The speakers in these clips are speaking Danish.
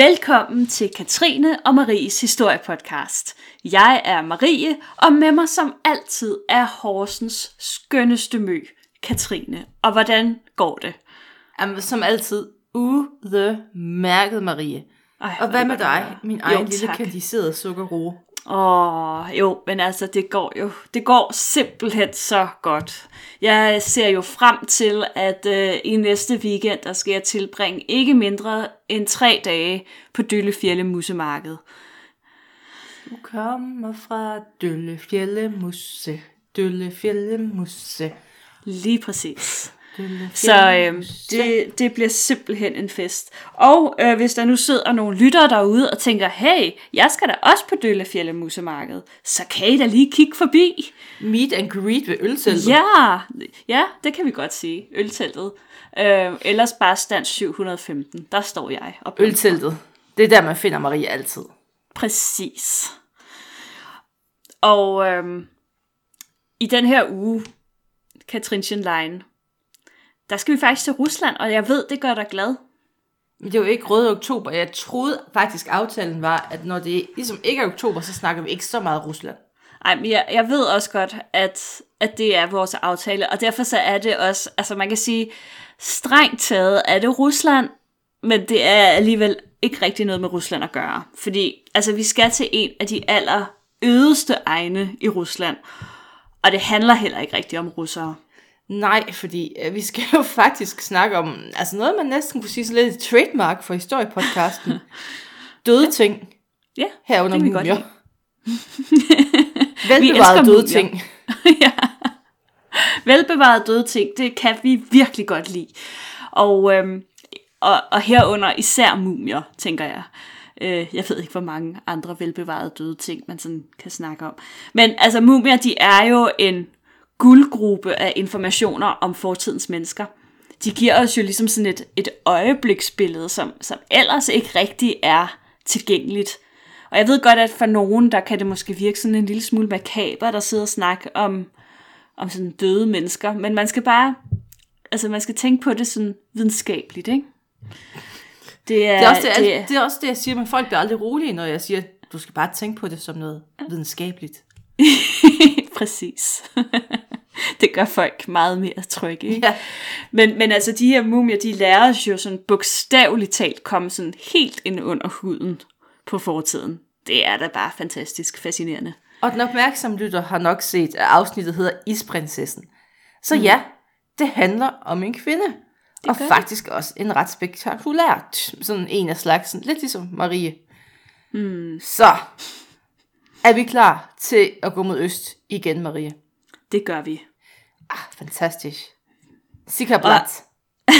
Velkommen til Katrine og Maries historiepodcast. Jeg er Marie, og med mig som altid er Horsens skønneste mø, Katrine. Og hvordan går det? Jamen, som altid, udmærket Marie. Ej, Og hvad med dig, min Jo, egen lille tak. kandiserede sukkerroe? Åh, jo, men altså, det går jo, det går simpelthen så godt. Jeg ser jo frem til, at øh, i næste weekend, der skal jeg tilbringe ikke mindre end tre dage på Dyllefjelle Musemarked. Du kommer fra Døllefjelle Musse, Døllefjelle Musse. Lige præcis. Så øh, det, det bliver simpelthen en fest. Og øh, hvis der nu sidder nogle lyttere derude og tænker, hey, jeg skal da også på Musemarked, så kan I da lige kigge forbi. Meet and greet ved ølteltet. Ja, ja, det kan vi godt sige. Ølteltet. Øh, ellers bare stand 715. Der står jeg. Og Ølteltet. Det er der, man finder Marie altid. Præcis. Og øhm, i den her uge, Katrinchen Line, der skal vi faktisk til Rusland, og jeg ved, det gør dig glad. Men det er jo ikke røde oktober. Jeg troede faktisk, aftalen var, at når det ligesom ikke er oktober, så snakker vi ikke så meget Rusland. Ej, men jeg, jeg ved også godt, at, at det er vores aftale, og derfor så er det også, altså man kan sige, strengt taget er det Rusland, men det er alligevel ikke rigtig noget med Rusland at gøre. Fordi altså, vi skal til en af de aller ødeste egne i Rusland, og det handler heller ikke rigtig om russere. Nej, fordi øh, vi skal jo faktisk snakke om, altså noget, man næsten kunne sige sådan lidt trademark for historiepodcasten. Døde ting. Ja, Herunder det godt mumier. elsker Velbevarede døde mumier. ting. ja. Velbevarede døde ting, det kan vi virkelig godt lide. Og, øhm, og, og herunder især mumier, tænker jeg. Øh, jeg ved ikke, hvor mange andre velbevarede døde ting, man sådan kan snakke om. Men altså, mumier, de er jo en guldgruppe af informationer om fortidens mennesker. De giver os jo ligesom sådan et, et øjebliksbillede, som, som ellers ikke rigtig er tilgængeligt. Og jeg ved godt, at for nogen, der kan det måske virke sådan en lille smule makaber, der sidder og snakker om, om sådan døde mennesker. Men man skal bare, altså man skal tænke på det sådan videnskabeligt, ikke? Det er, Det er, også det, det, det er også det, jeg siger, men folk bliver aldrig rolige, når jeg siger, du skal bare tænke på det som noget videnskabeligt. Præcis. det gør folk meget mere trygge. Ikke? Ja. Men, men altså, de her mumier, de lærer os jo sådan bogstaveligt talt komme sådan helt ind under huden på fortiden. Det er da bare fantastisk fascinerende. Og den opmærksomme lytter har nok set, at afsnittet hedder Isprinsessen. Så mm. ja, det handler om en kvinde. og gør det. faktisk også en ret spektakulært, sådan en af slagsen, lidt ligesom Marie. Mm. Så er vi klar til at gå mod øst igen, Marie. Det gør vi. Ah, fantastisk. Sikkerblatt.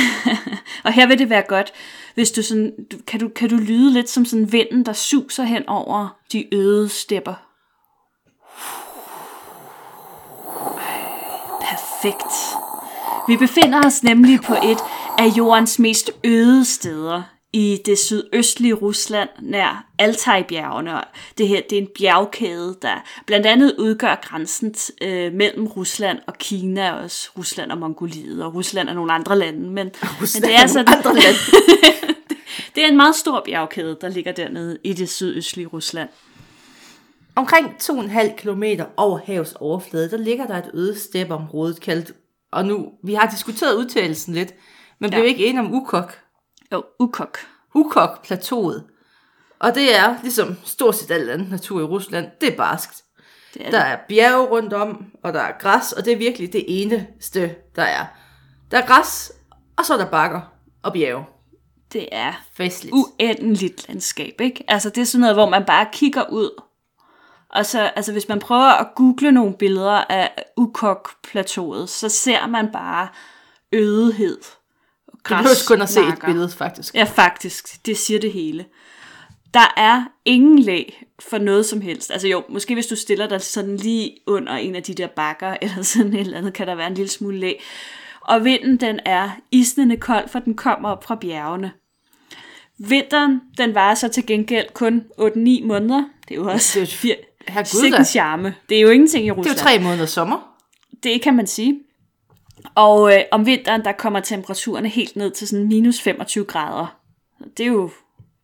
Og her vil det være godt, hvis du sådan, du, kan, du, kan du lyde lidt som sådan vinden, der suser hen over de øde stepper. Perfekt. Vi befinder os nemlig på et af jordens mest øde steder i det sydøstlige Rusland nær Altaj-bjergene. Og Det her det er en bjergkæde, der blandt andet udgør grænsen øh, mellem Rusland og Kina, og også Rusland og Mongoliet, og Rusland og nogle andre lande. Men, men det er nogle andre lande. det er en meget stor bjergkæde, der ligger dernede i det sydøstlige Rusland. Omkring 2,5 km over havets overflade, der ligger der et øde steppeområde kaldt, og nu, vi har diskuteret udtalelsen lidt, men blev Ja. ikke enige om Ukok. Jo, Ukok. Ukok-plateauet. Og det er, ligesom stort set alt andet natur i Rusland, det er barskt. Det er Der det. er bjerge rundt om, og der er græs, og det er virkelig det eneste, der er. Der er græs, og så er der bakker og bjerge. det er Festligt. uendeligt landskab, ikke? Altså, det er sådan noget, hvor man bare kigger ud. Og så, altså, hvis man prøver at google nogle billeder af Ukok-plateauet, så ser man bare ødehed. Du behøver kun at se et billede, faktisk. Ja, faktisk. Det siger det hele. Der er ingen læg for noget som helst. Altså jo, måske hvis du stiller dig sådan lige under en af de der bakker, eller sådan et eller andet, kan der være en lille smule læg. Og vinden, den er isnende kold, for den kommer op fra bjergene. Vinteren, den varer så til gengæld kun 8-9 måneder. Det er jo også Det er en charme. Det er jo ingenting i Det er Rusland. jo tre måneder sommer. Det kan man sige. Og øh, om vinteren, der kommer temperaturerne helt ned til sådan minus 25 grader. Det er jo, det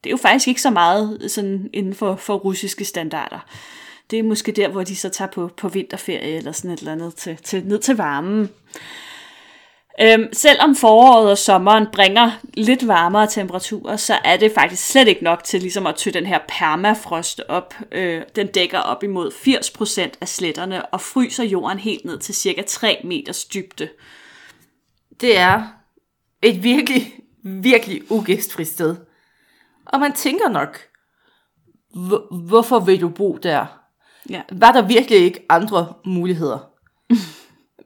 Det er jo faktisk ikke så meget øh, sådan inden for, for russiske standarder. Det er måske der, hvor de så tager på, på vinterferie eller sådan et eller andet til, til, ned til varmen. Øhm, selvom foråret og sommeren bringer lidt varmere temperaturer, så er det faktisk slet ikke nok til ligesom at tø den her permafrost op. Øh, den dækker op imod 80% af sletterne og fryser jorden helt ned til cirka 3 meters dybde. Det er et virkelig, virkelig ugæstfrit sted. Og man tænker nok, hvor, hvorfor vil du bo der? Ja. Var der virkelig ikke andre muligheder?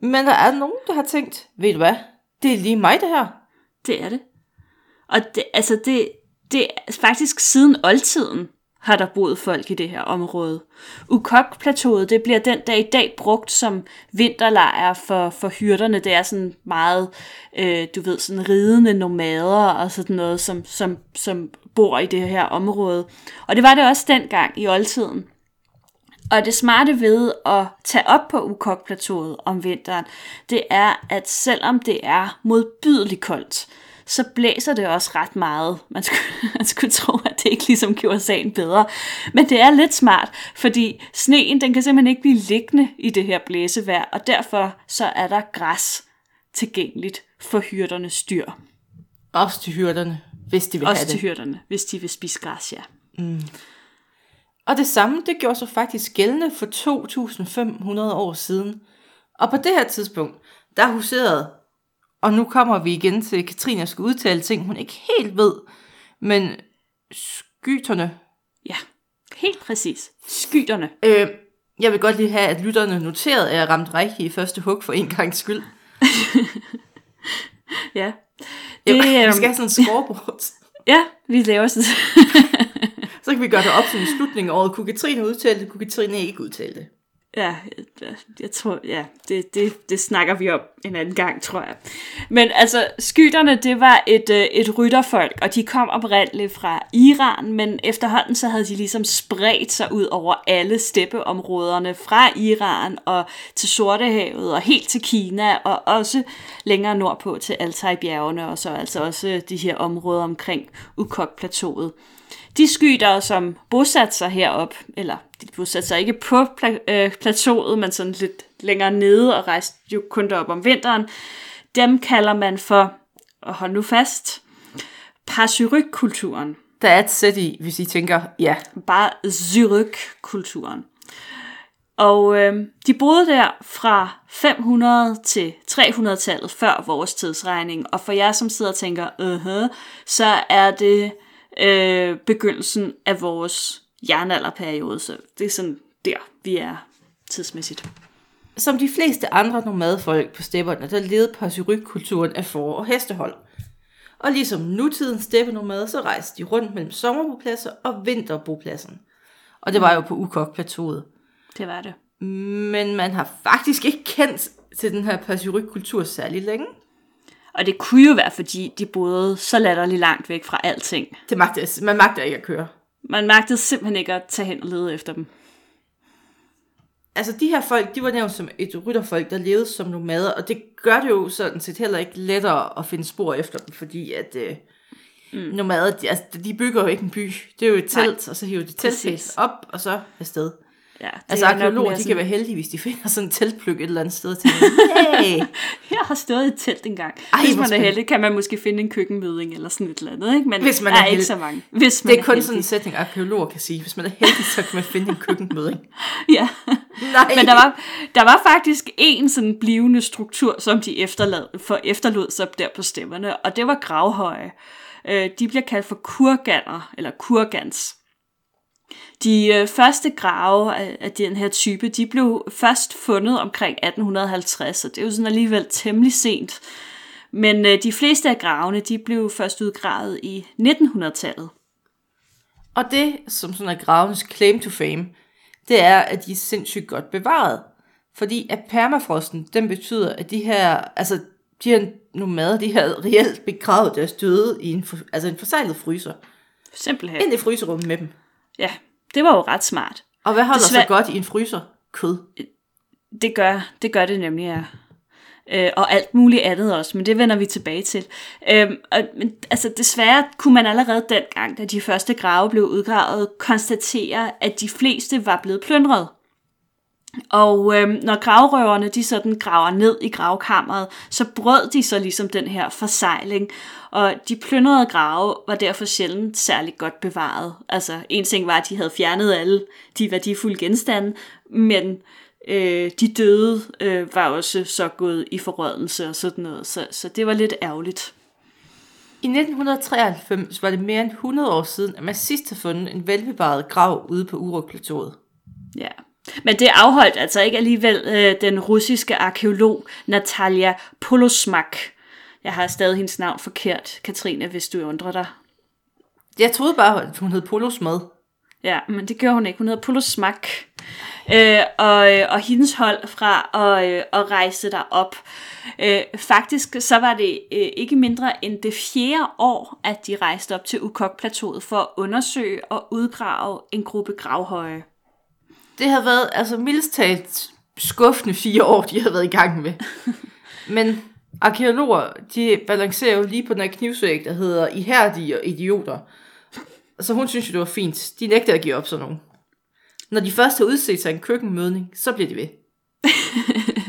Men der er nogen, der har tænkt, ved du hvad, det er lige mig det her. Det er det. Og det, altså det, det er faktisk siden oldtiden har der boet folk i det her område. Ukok-plateauet, det bliver den dag i dag brugt som vinterlejr for, for hyrderne. Det er sådan meget, øh, du ved, sådan ridende nomader og sådan noget, som, som, som bor i det her område. Og det var det også dengang i oldtiden. Og det smarte ved at tage op på Ukok-plateauet om vinteren, det er, at selvom det er modbydeligt koldt, så blæser det også ret meget. Man skulle, man skulle tro, at det ikke ligesom gjorde sagen bedre. Men det er lidt smart, fordi sneen den kan simpelthen ikke blive liggende i det her blæsevejr, og derfor så er der græs tilgængeligt for hyrdernes dyr. Også til hyrderne, hvis de vil Også have til det. hyrderne, hvis de vil spise græs, ja. Og det samme, det gjorde sig faktisk gældende for 2.500 år siden. Og på det her tidspunkt, der huserede, og nu kommer vi igen til, at Katrine skal udtale ting, hun ikke helt ved, men skyterne. Ja, helt præcis. Skyterne. Øh, jeg vil godt lige have, at lytterne noterede, at jeg ramte rigtigt i første hug for en gang skyld. Ja. Det, Det, vi øhm, skal have sådan en scoreboard. Ja, vi laver sådan. Så kan vi gøre det op til en slutning af året. Kunne Katrine udtale det, kunne Katrine ikke udtale det. Ja, jeg, jeg tror, ja, det, det, det snakker vi om en anden gang, tror jeg. Men altså, skyterne, det var et, øh, et rytterfolk, og de kom oprindeligt fra Iran, men efterhånden så havde de ligesom spredt sig ud over alle steppeområderne fra Iran og til Sortehavet og helt til Kina, og også længere nordpå til Altai-bjergene, og så altså også de her områder omkring Ukok-plateauet. De skyter, som bosatte sig herop, eller de bosatte sig ikke på pla- øh, plateauet, men sådan lidt længere nede og rejste jo kun derop om vinteren, dem kalder man for, og hold nu fast, Pasyryk-kulturen. Der er et sæt i, hvis I tænker, ja, Bare Zyryk-kulturen. Og øh, de boede der fra 500 til 300-tallet før vores tidsregning. Og for jer, som sidder og tænker, uh-huh, så er det øh, begyndelsen af vores jernalderperiode. Så det er sådan der, vi er tidsmæssigt. Som de fleste andre nomadefolk på stepperne, der levede Pasyryk-kulturen af for- og hestehold. Og ligesom nutidens steppenomade, så rejste de rundt mellem sommerbopladser og vinterbopladsen. Og det var jo på Ukok-plateauet. Det var det. Men man har faktisk ikke kendt til den her Pasyryk-kultur særlig længe. Og det kunne jo være, fordi de boede så latterligt langt væk fra alting. Det magter, man magter ikke at køre. Man magtede simpelthen ikke at tage hen og lede efter dem. Altså de her folk, de var nævnt som et rytterfolk, der levede som nomader, og det gør det jo sådan set heller ikke lettere at finde spor efter dem, fordi at øh, mm. nomader, de, altså, de bygger jo ikke en by. Det er jo et telt, Nej. og så hiver de teltpæls op, og så afsted. Ja, det Altså er arkeologer, de sådan- kan være heldige, hvis de finder sådan en teltpløk et eller andet sted. Til hey! Jeg har stået i et telt engang. Ej, Hvis man er heldig, kan man måske finde en køkkenmøding eller sådan et eller andet. Ikke? Men Hvis man er er ikke så mange. Hvis man Det er kun heldig. sådan en sætning, arkeologer kan sige. Hvis man er heldig, så kan man finde en køkkenmøding. Ja. Nej. Men der var, der var faktisk en sådan blivende struktur, som de efterlod, for efterlod sig der på stemmerne, og det var gravhøje. Øh, De bliver kaldt for kurganer, eller kurgans. De øh, første grave af, af den her type, de blev først fundet omkring 1850, så det er jo sådan alligevel temmelig sent. Men øh, de fleste af gravene, de blev først udgravet i 1900-tallet. Og det, som sådan er gravenes claim to fame, det er, at de er sindssygt godt bevaret. Fordi at permafrosten, den betyder, at de her, altså de her nomader, de har reelt begravet deres døde i en, altså en forsejlet fryser. Simpelthen. Ind i fryserummet med dem. Ja, det var jo ret smart. Og hvad holder Desværre- så godt i en fryser? Kød. Det gør det, gør det nemlig, ja. øh, og alt muligt andet også, men det vender vi tilbage til. Øhm, og, men, altså desværre kunne man allerede dengang, da de første grave blev udgravet, konstatere, at de fleste var blevet plyndret. Og øhm, når gravrøverne de sådan graver ned i gravkammeret, så brød de så ligesom den her forsejling. Og de plyndrede grave var derfor sjældent særlig godt bevaret. Altså en ting var, at de havde fjernet alle de værdifulde genstande, men øh, de døde øh, var også så gået i forrødelse og sådan noget. Så, så det var lidt ærgerligt. I 1993 var det mere end 100 år siden, at man sidst havde fundet en velbevaret grav ude på Uruk-plateauet. Ja. Men det afholdt altså ikke alligevel øh, den russiske arkeolog Natalia Polosmak. Jeg har stadig hendes navn forkert, Katrine, hvis du undrer dig. Jeg troede bare, at hun hed Polosmad. Ja, men det gjorde hun ikke. Hun hedder Polosmak. Øh, og, øh, og hendes hold fra at, øh, at rejse der op. Øh, faktisk så var det øh, ikke mindre end det fjerde år, at de rejste op til Ukok-plateauet for at undersøge og udgrave en gruppe gravhøje. Det har været, altså mildest talt, skuffende fire år, de har været i gang med. Men arkeologer, de balancerer jo lige på den her knivsvæg, der hedder ihærdige og idioter. Så hun synes jo, det var fint. De nægter at give op sådan nogen. Når de først har udset sig en køkkenmødning, så bliver de ved.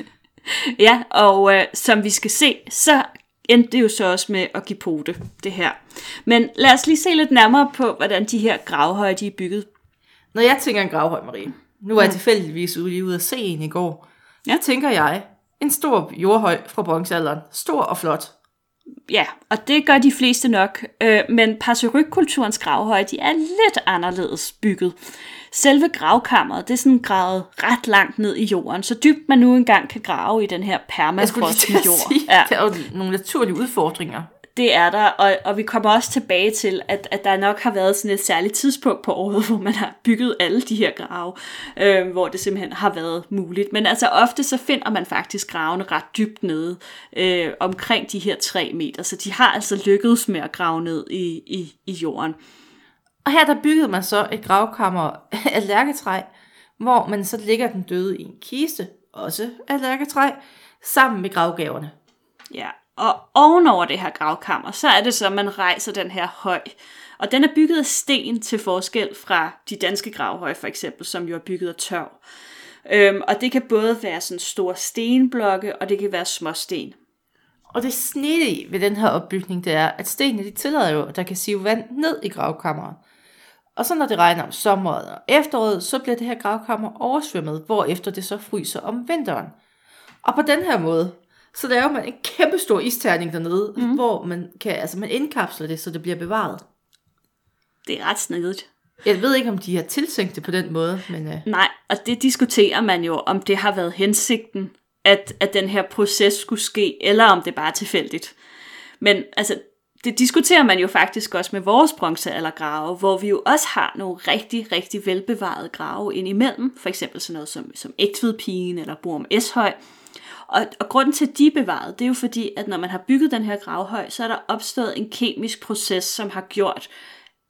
Ja, og øh, som vi skal se, så endte det jo så også med at give pote, det her. Men lad os lige se lidt nærmere på, hvordan de her gravhøje de er bygget. Når jeg tænker en gravhøj, Marie, nu var jeg tilfældigvis ude, ude at se en i går, Ja. tænker jeg, en stor jordhøj fra bronzealderen. Stor og flot. Ja, og det gør de fleste nok, øh, men Passyryk-kulturens gravhøje, de er lidt anderledes bygget. Selve gravkammeret, det er sådan gravet ret langt ned i jorden, så dybt man nu engang kan grave i den her at jord. sige, Ja. der er jo nogle naturlige udfordringer. Det er der, og, og vi kommer også tilbage til, at, at der nok har været sådan et særligt tidspunkt på året, hvor man har bygget alle de her grave, øh, hvor det simpelthen har været muligt. Men altså ofte så finder man faktisk gravene ret dybt nede, øh, omkring de her 3 meter, så de har altså lykkedes med at grave ned i, i, i jorden. Og her der byggede man så et gravkammer af lærketræ, hvor man så lægger den døde i en kiste, også af lærketræ, sammen med gravgaverne. Ja, og ovenover det her gravkammer, så er det så, at man rejser den her høj. Og den er bygget af sten til forskel fra de danske gravhøje for eksempel, som jo er bygget af tørv. Øhm, og det kan både være sådan store stenblokke, og det kan være småsten. Og det snedige ved den her opbygning, det er, at stenene de tillader jo, at der kan sive vand ned i gravkammeret. Og så når det regner om sommeren og efteråret, så bliver det her gravkammer oversvømmet, hvorefter det så fryser om vinteren. Og på den her måde, så laver man en kæmpe stor isterning dernede, mm. hvor man kan, altså man indkapsler det, så det bliver bevaret. Det er ret snedigt. Jeg ved ikke, om de har tiltænkt det på den måde, men øh, Nej, og det diskuterer man jo, om det har været hensigten, at, at den her proces skulle ske, eller om det bare er tilfældigt. Men altså, det diskuterer man jo faktisk også med vores bronzealdergrave, hvor vi jo også har nogle rigtig, rigtig velbevarede grave indimellem, for eksempel sådan noget som, som Egtvedpigen eller Borum Eshøj. Og, og grunden til, at de er bevaret, det er jo fordi, at når man har bygget den her gravhøj, så er der opstået en kemisk proces, som har gjort,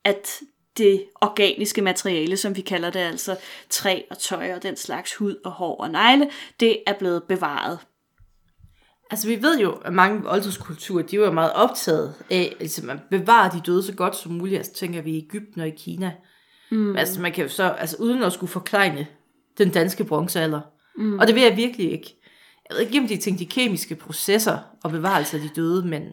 at det organiske materiale, som vi kalder det, altså træ og tøj og den slags hud og hår og negle, det er blevet bevaret. altså vi ved jo, at mange oldtidskulturer, de var meget optaget af, altså at bevare de døde så godt som muligt. Altså tænker vi i Ægypten og i Kina. Mm. Altså man kan jo så, altså uden at skulle forklejne den danske bronzealder. Mm. Og det vil jeg virkelig ikke. Jeg ved ikke, om de tænkte de kemiske processer og bevarelse af de døde, men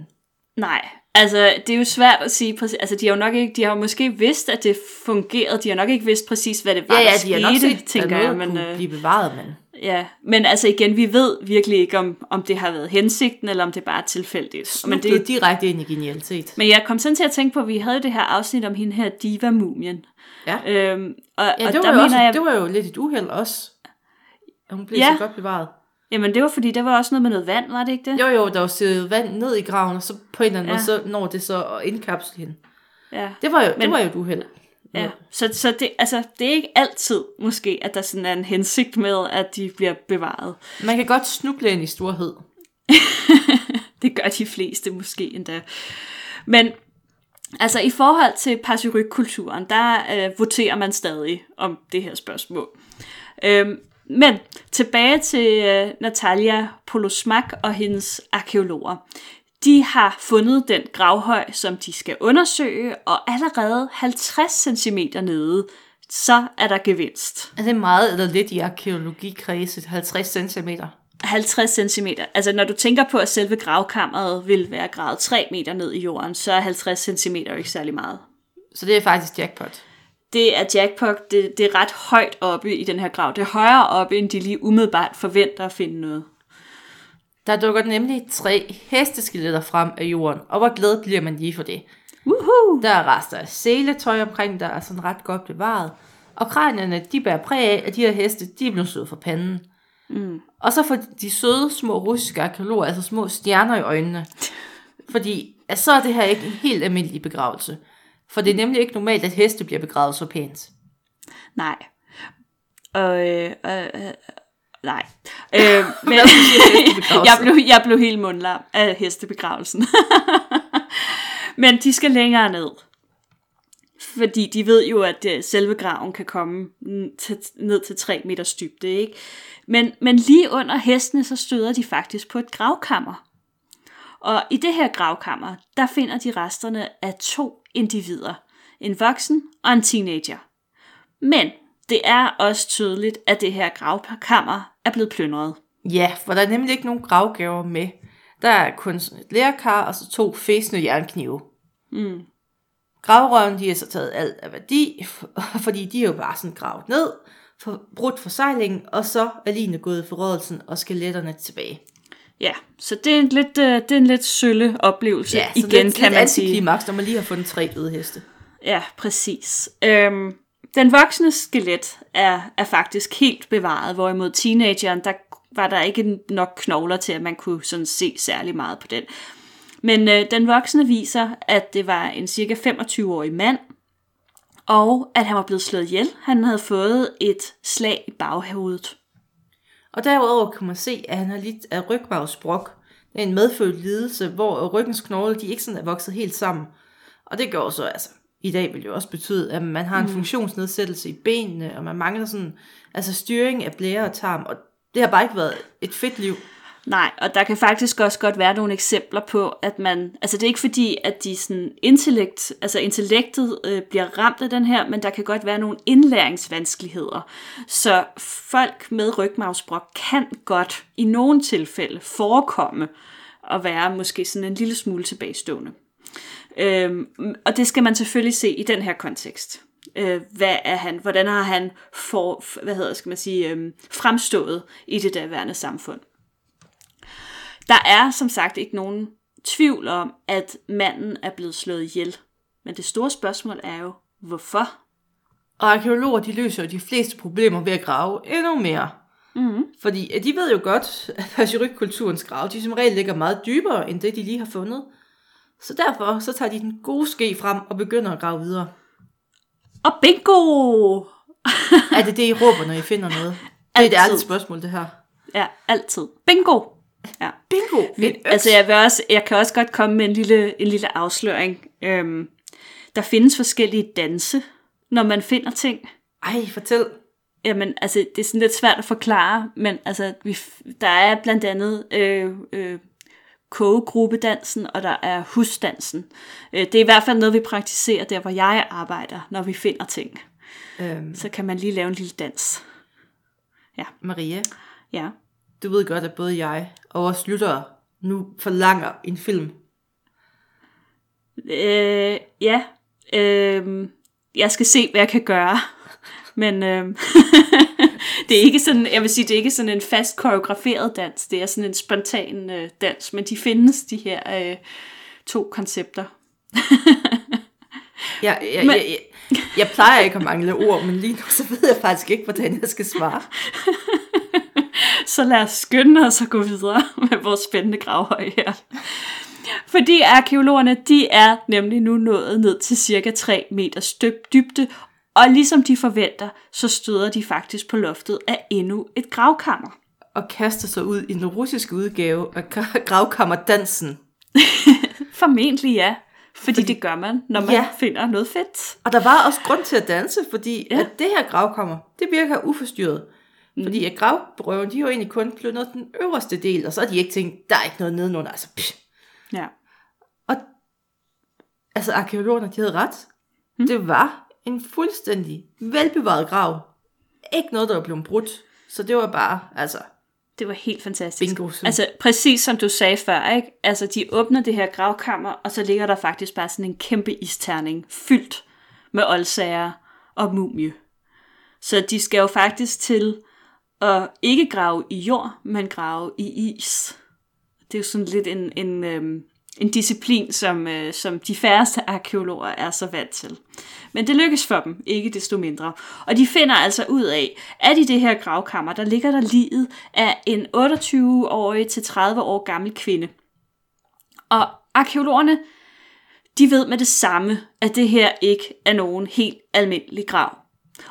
Nej, altså det er jo svært at sige præcis. Altså de har jo nok ikke, de har jo måske vidst, at det fungerede. De har nok ikke vidst præcis, hvad det var, ja, ja, der de har nok skete, set, at tænker noget jeg. Men, kunne øh, blive bevaret, men ja. men altså igen, vi ved virkelig ikke, om, om det har været hensigten, eller om det bare er tilfældigt. Men, det er direkte ind i genialitet. men jeg kom sådan til at tænke på, at vi havde det her afsnit om hende her Diva-mumien. Ja. Øhm, og, Ja, og det der var, jo mener også, jeg, det var jo lidt et uheld også. at Hun blev Ja. så godt bevaret. Jamen det var fordi, der var også noget med noget vand, var det ikke det? Jo, jo, der var sivet vand ned i graven, og så på en eller anden Ja. måde, så når det så at indkapsle hende. Ja. Det var jo, Men- det var jo et uheld. Ja, så, så det, altså, det er ikke altid måske, at der sådan er en hensigt med, at de bliver bevaret. Man kan godt snuble ind i storhed. Det gør de fleste måske endda. Men altså i forhold til Passyryk-kulturen, der øh, voterer man stadig om det her spørgsmål. Øhm, Men tilbage til øh, Natalia Polosmak og hendes arkeologer. De har fundet den gravhøj, som de skal undersøge, og allerede 50 cm nede, så er der gevinst. Er det meget eller lidt i arkeologikredset? 50 cm? 50 cm. Altså når du tænker på, at selve gravkammeret vil være gravet 3 meter ned i jorden, så er 50 cm jo ikke særlig meget. Så det er faktisk jackpot. Det er jackpot, det, det er ret højt oppe i den her grav. Det er højere oppe, end de lige umiddelbart forventer at finde noget. Der dukker nemlig tre hesteskeletter frem af jorden, og hvor glad bliver man lige for det. Woohoo! Der er rester af seletøj omkring, der er sådan ret godt bevaret. Og kranierne, de bærer præg af, at de her heste, de er blevet slået for panden. Mm. Og så får de søde små russiske arkeologer, altså små stjerner i øjnene. Fordi så er det her ikke en helt almindelig begravelse. For det er nemlig ikke normalt, at heste bliver begravet så pænt. Nej. Og, øh, øh, øh, nej. Øh, men, jeg, blev, jeg blev helt mundlam af hestebegravelsen. men de skal længere ned. Fordi de ved jo, at øh, selve graven kan komme til, ned til 3 meters dybde. Ikke? Men, men lige under hestene, så støder de faktisk på et gravkammer. Og i det her gravkammer, der finder de resterne af to individer. En voksen og en teenager. Men det er også tydeligt, at det her gravkammer er blevet plyndret. Ja, for der er nemlig ikke nogen gravgaver med. Der er kun et lærkar og så to fæsende jernknive. Mm. Gravrøven, de har så taget alt af værdi, fordi de er jo bare sådan gravet ned, for, brudt forsejlingen, og så er ligene gået i forrådelsen og skeletterne tilbage. Ja, så det er en lidt, øh, det er en lidt sølle oplevelse Ja, igen, lidt, kan lidt man sige. antiklimaks, når man lige har fundet tre døde heste. Ja, præcis. Øhm, den voksne skelet er, er faktisk helt bevaret, hvorimod teenageren, der var der ikke nok knogler til, at man kunne sådan se særlig meget på den. Men øh, den voksne viser, at det var en cirka 25-årig mand, og at han var blevet slået ihjel. Han havde fået et slag i baghovedet. Og derudover kan man se, at han har lidt af rygmavsbrok. Det er en medfødt lidelse, hvor ryggens knogler de ikke sådan er vokset helt sammen. Og det gør så altså, i dag vil jo også betyde, at man har en mm. funktionsnedsættelse i benene, og man mangler sådan, altså styring af blære og tarm, og det har bare ikke været et fedt liv. Nej, og der kan faktisk også godt være nogle eksempler på, at man, altså det er ikke fordi, at de sådan intellekt, altså intellektet øh, bliver ramt af den her, men der kan godt være nogle indlæringsvanskeligheder. Så folk med rygmavsbrok kan godt i nogle tilfælde forekomme at være måske sådan en lille smule tilbagestående. Øhm, og det skal man selvfølgelig se i den her kontekst. Øh, hvad er han, hvordan har han for, hvad hedder, skal man sige, øhm, fremstået i det daværende samfund. Der er som sagt ikke nogen tvivl om, at manden er blevet slået ihjel. Men det store spørgsmål er jo, hvorfor? Og arkeologer, de løser jo de fleste problemer ved at grave endnu mere. Mm-hmm. Fordi de ved jo godt, at Pasyryk-kulturens grave, de som regel ligger meget dybere, end det de lige har fundet. Så derfor så tager de den gode ske frem og begynder at grave videre. Og bingo! Er det det, I råber, når I finder noget? Det er et Altid. ærligt spørgsmål, det her. Ja, altid. Bingo! Ja. Bingo! Men, altså, jeg, vil også, jeg kan også godt komme med en lille, en lille afsløring. Øhm, der findes forskellige danse, når man finder ting. Ej, fortæl. Jamen, altså, det er sådan lidt svært at forklare, men altså, vi, der er blandt andet øh, øh, kogegruppedansen, og der er husdansen. Øh, det er i hvert fald noget, vi praktiserer der, hvor jeg arbejder, når vi finder ting. Øhm, Så kan man lige lave en lille dans. Maria, Ja. du ved godt, at både jeg og vores lyttere nu forlanger en film. Øh, ja. Øh, jeg skal se, hvad jeg kan gøre. Men øh, det er ikke sådan, jeg vil sige, det er ikke sådan en fast koreograferet dans. Det er sådan en spontan øh, dans. Men de findes, de her øh, to koncepter. Jeg, jeg, Men- jeg, jeg, jeg plejer ikke at mangle ord, men lige nu så ved jeg faktisk ikke, hvordan jeg skal svare. Så lad os skynde os at gå videre med vores spændende gravhøj her. Fordi arkeologerne, de er nemlig nu nået ned til cirka 3 meters dyb- dybde, og ligesom de forventer, så støder de faktisk på loftet af endnu et gravkammer. Og kaster sig ud i den russiske udgave af gra- gravkammerdansen. Formentlig ja, fordi, fordi det gør man, når man ja. Finder noget fedt. Og der var også grund til at danse, fordi ja. at det her gravkammer, det virker uforstyrret. Mm. Fordi at gravbrøven, de har jo egentlig kun plyndret den øverste del, og så har de ikke tænkt, der er ikke noget nedenunder. Altså, pff. Ja. Og altså, arkeologerne, de havde ret. Mm. Det var en fuldstændig velbevaret grav. Ikke noget, der var blevet brudt. Så det var bare, altså, Det var helt fantastisk. Bingo, så. Altså, præcis som du sagde før, ikke? Altså, de åbner det her gravkammer, og så ligger der faktisk bare sådan en kæmpe isterning, fyldt med oldsager og mumie. Så de skal jo faktisk til og ikke grave i jord, men grave i is. Det er jo sådan lidt en, en, øhm, en disciplin, som, øh, som de færreste arkeologer er så vant til. Men det lykkes for dem, ikke desto mindre. Og de finder altså ud af, at i det her gravkammer, der ligger der livet af en 28-årig til 30 år gammel kvinde. Og arkeologerne, de ved med det samme, at det her ikke er nogen helt almindelig grav.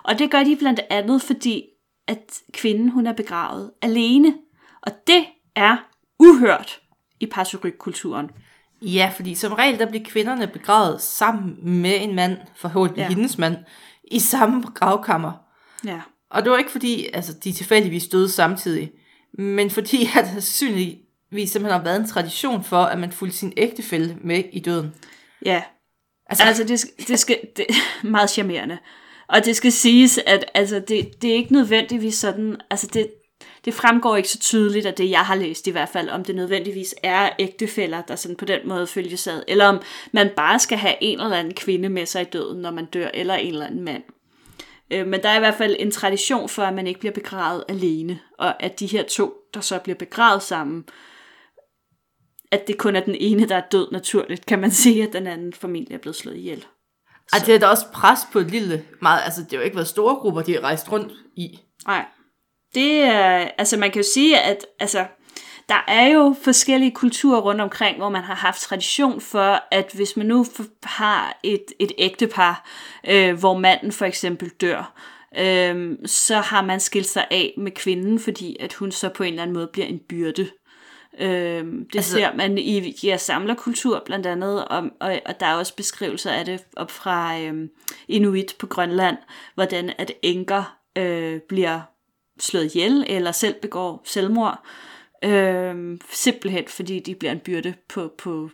Og det gør de blandt andet, fordi at kvinden hun er begravet alene. Og det er uhørt i passyryk-kulturen. Ja, fordi som regel, der bliver kvinderne begravet sammen med en mand, forhåbentlig Ja. hendes mand, i samme gravkammer. Ja. Og det var ikke fordi, altså, de tilfældigvis døde samtidig, men fordi, at der sandsynligvis simpelthen har været en tradition for, at man fulgte sin ægtefælle med i døden. Ja, Altså, Altså, det, det skal det er meget charmerende. Og det skal siges, at altså, det, det er ikke nødvendigvis sådan, altså det, det fremgår ikke så tydeligt af det, jeg har læst i hvert fald, om det nødvendigvis er ægtefæller, der sådan på den måde følges ad, eller om man bare skal have en eller anden kvinde med sig i døden, når man dør, eller en eller anden mand. Øh, Men der er i hvert fald en tradition for, at man ikke bliver begravet alene, og at de her to, der så bliver begravet sammen, at det kun er den ene, der er død naturligt, kan man sige, at den anden familie er blevet slået ihjel og det er da også pres på et lille, meget, altså det har jo ikke været store grupper, de har rejst rundt i. Nej. Det er, altså man kan jo sige, at altså, der er jo forskellige kulturer rundt omkring, hvor man har haft tradition for, at hvis man nu har et, et ægtepar, øh, hvor manden for eksempel dør, øh, så har man skilt sig af med kvinden, fordi at hun så på en eller anden måde bliver en byrde. Øh, det altså, ser man i ja, samlerkultur blandt andet, og, og, og der er også beskrivelser af det op fra øh, Inuit på Grønland, hvordan at enker øh, bliver slået ihjel eller selv begår selvmord, øh, simpelthen fordi de bliver en byrde på, på,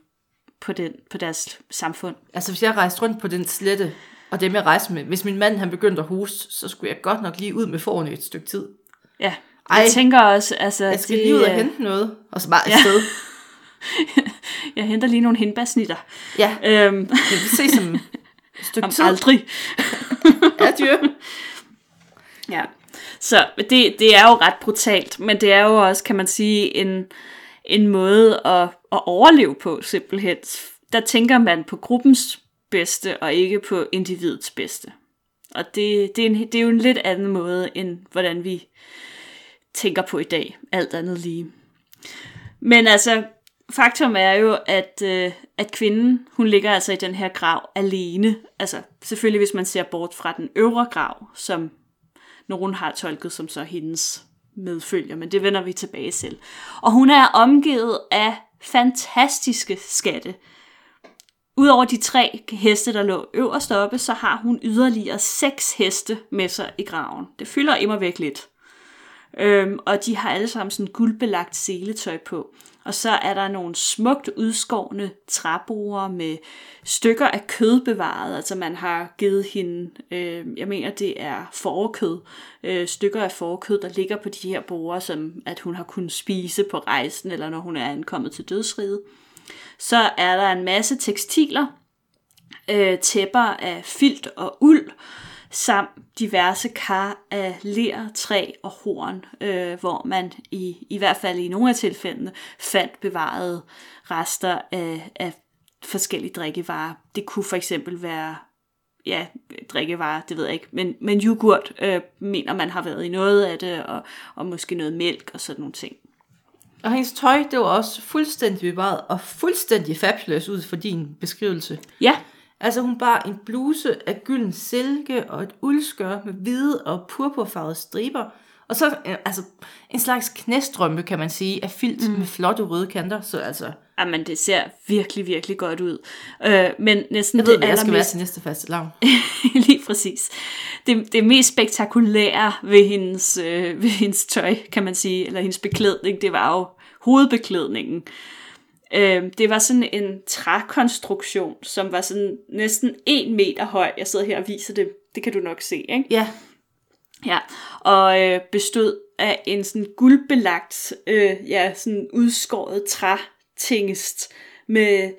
på, den, på deres samfund. Altså hvis jeg rejste rundt på den slette, og dem jeg rejste med, hvis min mand han begyndte at hoste, så skulle jeg godt nok lige ud med forne et stykke tid. Ja, Ej. jeg tænker også, altså... Jeg skal det, lige ud og hente noget, og så bare afsted. Jeg henter lige nogle hindbærsnitter. Ja, Øhm, vi ses om et stykke om tid. aldrig. Adieu. Ja, så det, det er jo ret brutalt, men det er jo også, kan man sige, en, en måde at, at overleve på simpelthen. Der tænker man på gruppens bedste, og ikke på individets bedste. Og det, det, er, en, det er jo en lidt anden måde, end hvordan vi tænker på i dag, alt andet lige. Men altså, faktum er jo, at, øh, at kvinden, hun ligger altså i den her grav alene. Altså, selvfølgelig hvis man ser bort fra den øvre grav, som nogen har tolket som så hendes medfølger, men det vender vi tilbage til. Og hun er omgivet af fantastiske skatte. Udover de tre heste, der lå øverst oppe, så har hun yderligere seks heste med sig i graven. Det fylder immer væk lidt. Øhm, og de har alle sammen sådan guldbelagt seletøj på. Og så er der nogle smukt udskårne træborer med stykker af kød bevaret. Altså man har givet hende, øh, jeg mener det er forkød, øh, stykker af forkød, der ligger på de her borer, som at hun har kunnet spise på rejsen, eller når hun er ankommet til dødsriget. Så er der en masse tekstiler, øh, tæpper af filt og uld, samt diverse kar af ler, træ og horn, øh, hvor man i, i hvert fald i nogle af tilfældene fandt bevarede rester af, af forskellige drikkevarer. Det kunne for eksempel være ja, drikkevarer, det ved jeg ikke, men, men yoghurt øh, mener man har været i noget af det, og, og måske noget mælk og sådan nogle ting. Og hendes tøj, det var også fuldstændig bevaret, og fuldstændig fabulous ud for din beskrivelse. Ja, Altså hun bar en bluse af gylden silke og et uldskør med hvide og purpurfarvede striber. Og så øh, altså, en slags knæstrømpe, kan man sige, af filt mm. med flotte røde kanter. Så altså, Jamen, det ser virkelig, virkelig godt ud. Øh, men næsten Jeg ved, det hvad jeg skal være allermest- til næste faste lavn. Lige præcis. Det, det mest spektakulære ved hendes, øh, ved hendes tøj, kan man sige, eller hendes beklædning, det var jo hovedbeklædningen. Øh, det var sådan en trækonstruktion, som var sådan næsten en meter høj. Jeg sidder her og viser det. Det kan du nok se, ikke? Ja, Ja, og øh, bestod af en sådan guldbelagt, øh, ja, sådan udskåret trætingest med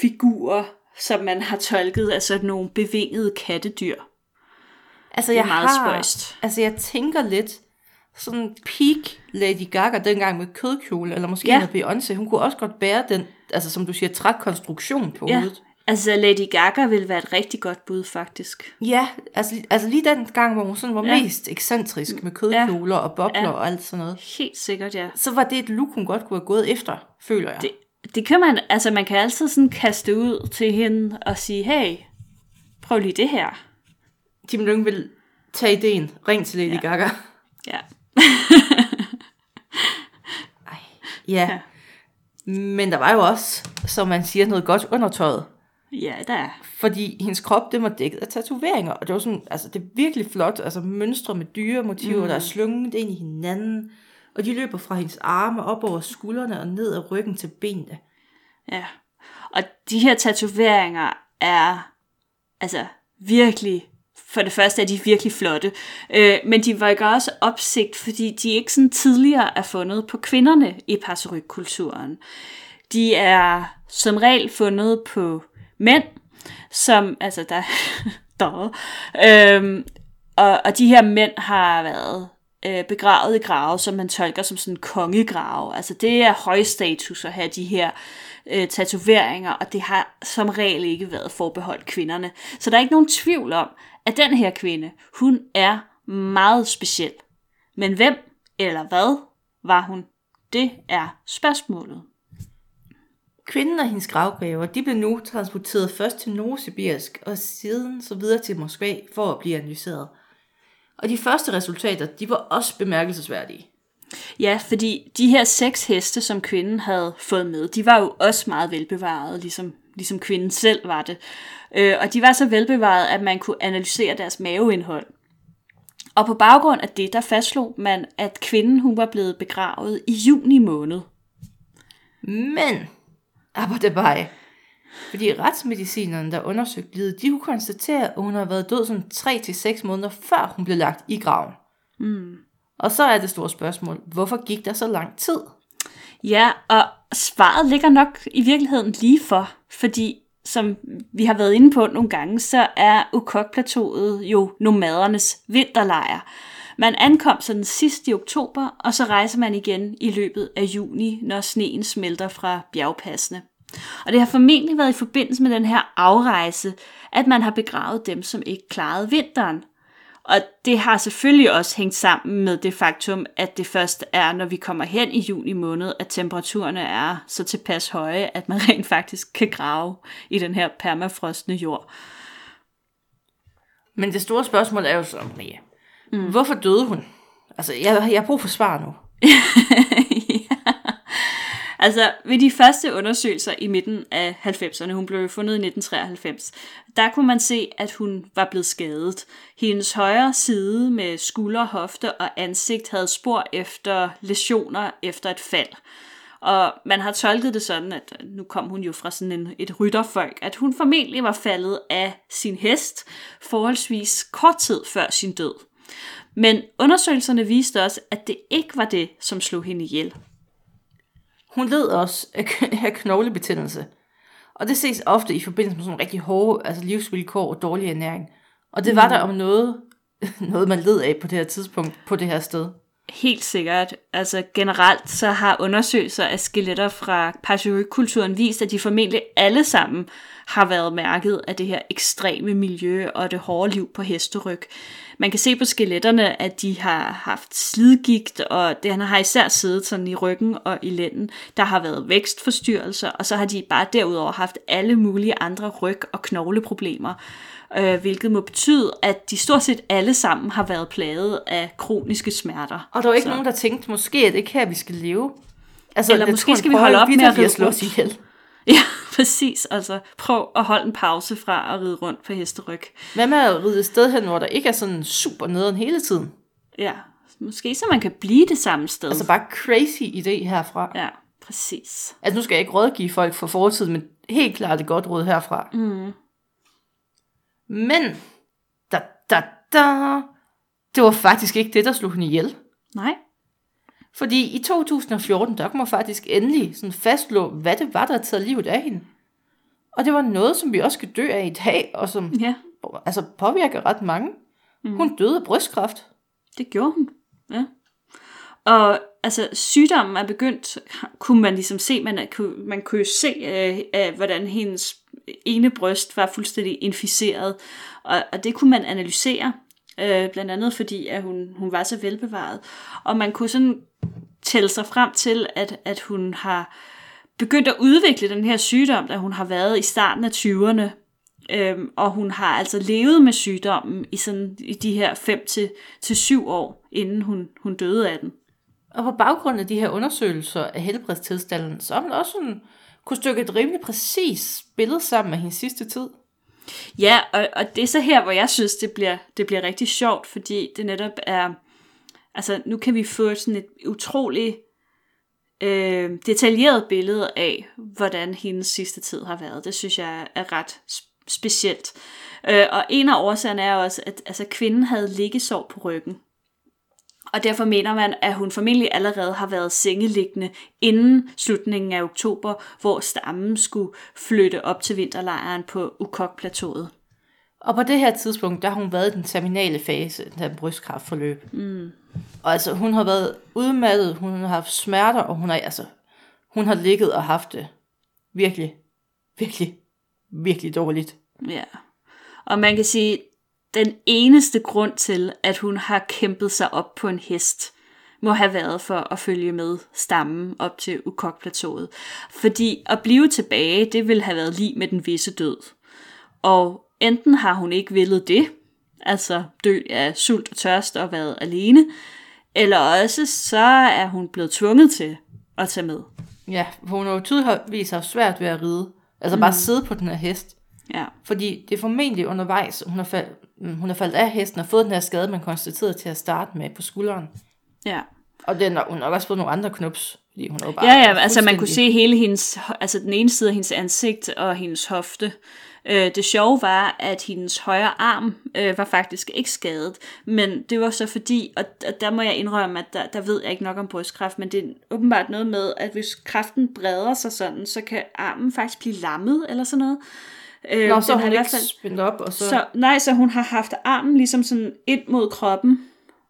figurer, som man har tolket sådan nogle bevingede kattedyr. altså er jeg meget har, spøjst. Altså jeg tænker lidt, sådan peak Lady Gaga dengang med kødkjole, eller måske Ja. med Beyoncé, hun kunne også godt bære den, altså som du siger, trækonstruktion på Ja, hovedet. altså Lady Gaga ville være et rigtig godt bud, faktisk. Ja, altså, altså lige den gang, hvor hun sådan var Ja. mest ekscentrisk med kødkjoler ja. og bobler Ja. og alt sådan noget, Helt sikkert, ja. så var det et look, hun godt kunne have gået efter, føler jeg. Det, det kan man, altså man kan altid sådan kaste ud til hende og sige, hey, prøv lige det her. Tim Lyng vil tage ideen, ring til Lady ja. Gaga. Ja, Ja. ja. Men der var jo også, som man siger, noget godt undertøjet. ja der er. Fordi hendes krop, den var dækket af tatoveringer, og det var sådan, altså det er virkelig flot, altså mønstre med dyremotiver, mm. der er slynget ind i hinanden, og de løber fra hendes arme op over skuldrene og ned ad ryggen til benene. Ja. Og de her tatoveringer er altså virkelig, for det første er de virkelig flotte, øh, men de var ikke også opsigt, fordi de ikke sådan tidligere er fundet på kvinderne i parserykkulturen. De er som regel fundet på mænd, som, altså der, der øhm, og, og de her mænd har været øh, begravet i grave, som man tolker som sådan kongegrave. Altså det er høj status at have de her øh, tatoveringer, og det har som regel ikke været forbeholdt kvinderne. Så der er ikke nogen tvivl om, at den her kvinde, hun er meget speciel. Men hvem eller hvad var hun? Det er spørgsmålet. Kvinden og hendes gravgaver, de blev nu transporteret først til Novosibirsk, og siden så videre til Moskva for at blive analyseret. Og de første resultater, de var også bemærkelsesværdige. Ja, fordi de her seks heste, som kvinden havde fået med, de var jo også meget velbevaret, ligesom, ligesom kvinden selv var det. Øh, og de var så velbevaret, at man kunne analysere deres maveindhold. Og på baggrund af det, der fastslog man, at kvinden hun var blevet begravet i juni måned. Men, aber dabei, fordi retsmedicinerne, der undersøgte livet, de kunne konstatere, at hun har været død sådan 3-6 måneder, før hun blev lagt i graven. Mm. Og så er det store spørgsmål, hvorfor gik der så lang tid? Ja, og svaret ligger nok i virkeligheden lige for, fordi som vi har været inde på nogle gange, så er Ukok-plateauet jo nomadernes vinterlejr. Man ankom så den sidste i oktober, og så rejser man igen i løbet af juni, når sneen smelter fra bjergpassene. Og det har formentlig været i forbindelse med den her afrejse, at man har begravet dem, som ikke klarede vinteren. Og det har selvfølgelig også hængt sammen med det faktum, at det først er, når vi kommer hen i juni måned, at temperaturerne er så tilpas høje, at man rent faktisk kan grave i den her permafrostende jord. Men det store spørgsmål er jo så, Maria, mm. hvorfor døde hun? Altså, jeg, jeg har brug for svar nu. Altså, ved de første undersøgelser i midten af 90'erne, hun blev fundet i 1993, der kunne man se, at hun var blevet skadet. Hendes højre side med skulder, hofte og ansigt havde spor efter lesioner efter et fald. Og man har tolket det sådan, at nu kom hun jo fra sådan en, et rytterfolk, at hun formentlig var faldet af sin hest forholdsvis kort tid før sin død. Men undersøgelserne viste også, at det ikke var det, som slog hende ihjel. Hun led også af, knoglebetændelse. Og det ses ofte i forbindelse med sådan rigtig hårde altså livsvilkår og dårlig ernæring. Og det var der om noget, noget, man led af på det her tidspunkt, på det her sted. Helt sikkert. Altså generelt så har undersøgelser af skeletter fra Pacheco-kulturen vist, at de formentlig alle sammen har været mærket af det her ekstreme miljø og det hårde liv på hesteryg. Man kan se på skeletterne, at de har haft slidgigt, og det har især siddet sådan i ryggen og i lænden. Der har været vækstforstyrrelser, og så har de bare derudover haft alle mulige andre ryg- og knogleproblemer øh, hvilket må betyde, at de stort set alle sammen har været plaget af kroniske smerter. Og der var ikke Så- nogen, der tænkte, måske er det ikke her, vi skal leve. Altså, Eller måske skal vi holde op med at vitterligt ride slå os rundt. ihjel. Ja, præcis. Altså, prøv at holde en pause fra at ride rundt på hesteryg. Hvad med at ride et sted hen, hvor der ikke er sådan super nederen hele tiden? Ja, måske så man kan blive det samme sted. Altså bare crazy idé herfra. ja, præcis. Altså nu skal jeg ikke rådgive folk for fortiden, men helt klart et godt råd herfra. Mm. Men, da, da, da, det var faktisk ikke det, der slog hende ihjel. Nej. Fordi i 2014, der kunne man faktisk endelig sådan fastslå, hvad det var, der havde taget livet af hende. Og det var noget, som vi også skal dø af i dag, og som Ja, altså, påvirker ret mange. Mm. Hun døde af brystkræft. det gjorde hun. Ja. Og altså, sygdommen er begyndt, kunne man ligesom se, man, kunne, man kunne jo se, øh, øh, hvordan hendes ene bryst var fuldstændig inficeret. Og, og det kunne man analysere, øh, blandt andet fordi, at hun, hun var så velbevaret. Og man kunne sådan tælle sig frem til, at, at hun har begyndt at udvikle den her sygdom, da hun har været i starten af 20'erne. Øhm, og hun har altså levet med sygdommen i, sådan, i de her 5 til, til 7 år, inden hun, hun døde af den. Og på baggrund af de her undersøgelser af helbredstilstanden, så har man også sådan, kunne stykke et rimelig præcis billede sammen med hendes sidste tid. Ja, og, og det er så her, hvor jeg synes, det bliver, det bliver rigtig sjovt, fordi det netop er, altså nu kan vi få sådan et utroligt øh, detaljeret billede af, hvordan hendes sidste tid har været. Det synes jeg er ret specielt. Øh, og en af årsagerne er også, at altså, kvinden havde liggesår på ryggen. Og derfor mener man, at hun formentlig allerede har været sengeliggende inden slutningen af oktober, hvor stammen skulle flytte op til vinterlejren på Ukok-plateauet. Og på det her tidspunkt, der har hun været i den terminale fase af den brystkræftforløb. Mm. Og altså, hun har været udmattet, hun har haft smerter, og hun har, altså, hun har ligget og haft det virkelig, virkelig, virkelig dårligt. Ja. Og man kan sige, den eneste grund til, at hun har kæmpet sig op på en hest, må have været for at følge med stammen op til Ukok-plateauet. Fordi at blive tilbage, det ville have været lige med den visse død. Og enten har hun ikke villet det, altså dø af sult og tørst og været alene, eller også så er hun blevet tvunget til at tage med. Ja, hun har jo tydeligvis haft svært ved at ride. Altså bare sidde på den her hest. Ja, Fordi det er formentlig undervejs, hun har, fald, hun har faldet af hesten og fået den her skade, man konstaterede til at starte med på skulderen. ja. Og den, hun har også fået nogle andre knups, fordi hun jo bare Ja, ja, altså man kunne se hele hendes, altså den ene side af hendes ansigt og hendes hofte. Øh, det sjove var, at hendes højre arm øh, var faktisk ikke skadet, men det var så fordi, og der må jeg indrømme, at der, der ved jeg ikke nok om brystkræft, men det er åbenbart noget med, at hvis kræften breder sig sådan, så kan armen faktisk blive lammet eller sådan noget. Øh, Nå, så har hun i ikke spændt op, og så... så, nej, så hun har haft armen ligesom sådan ind mod kroppen,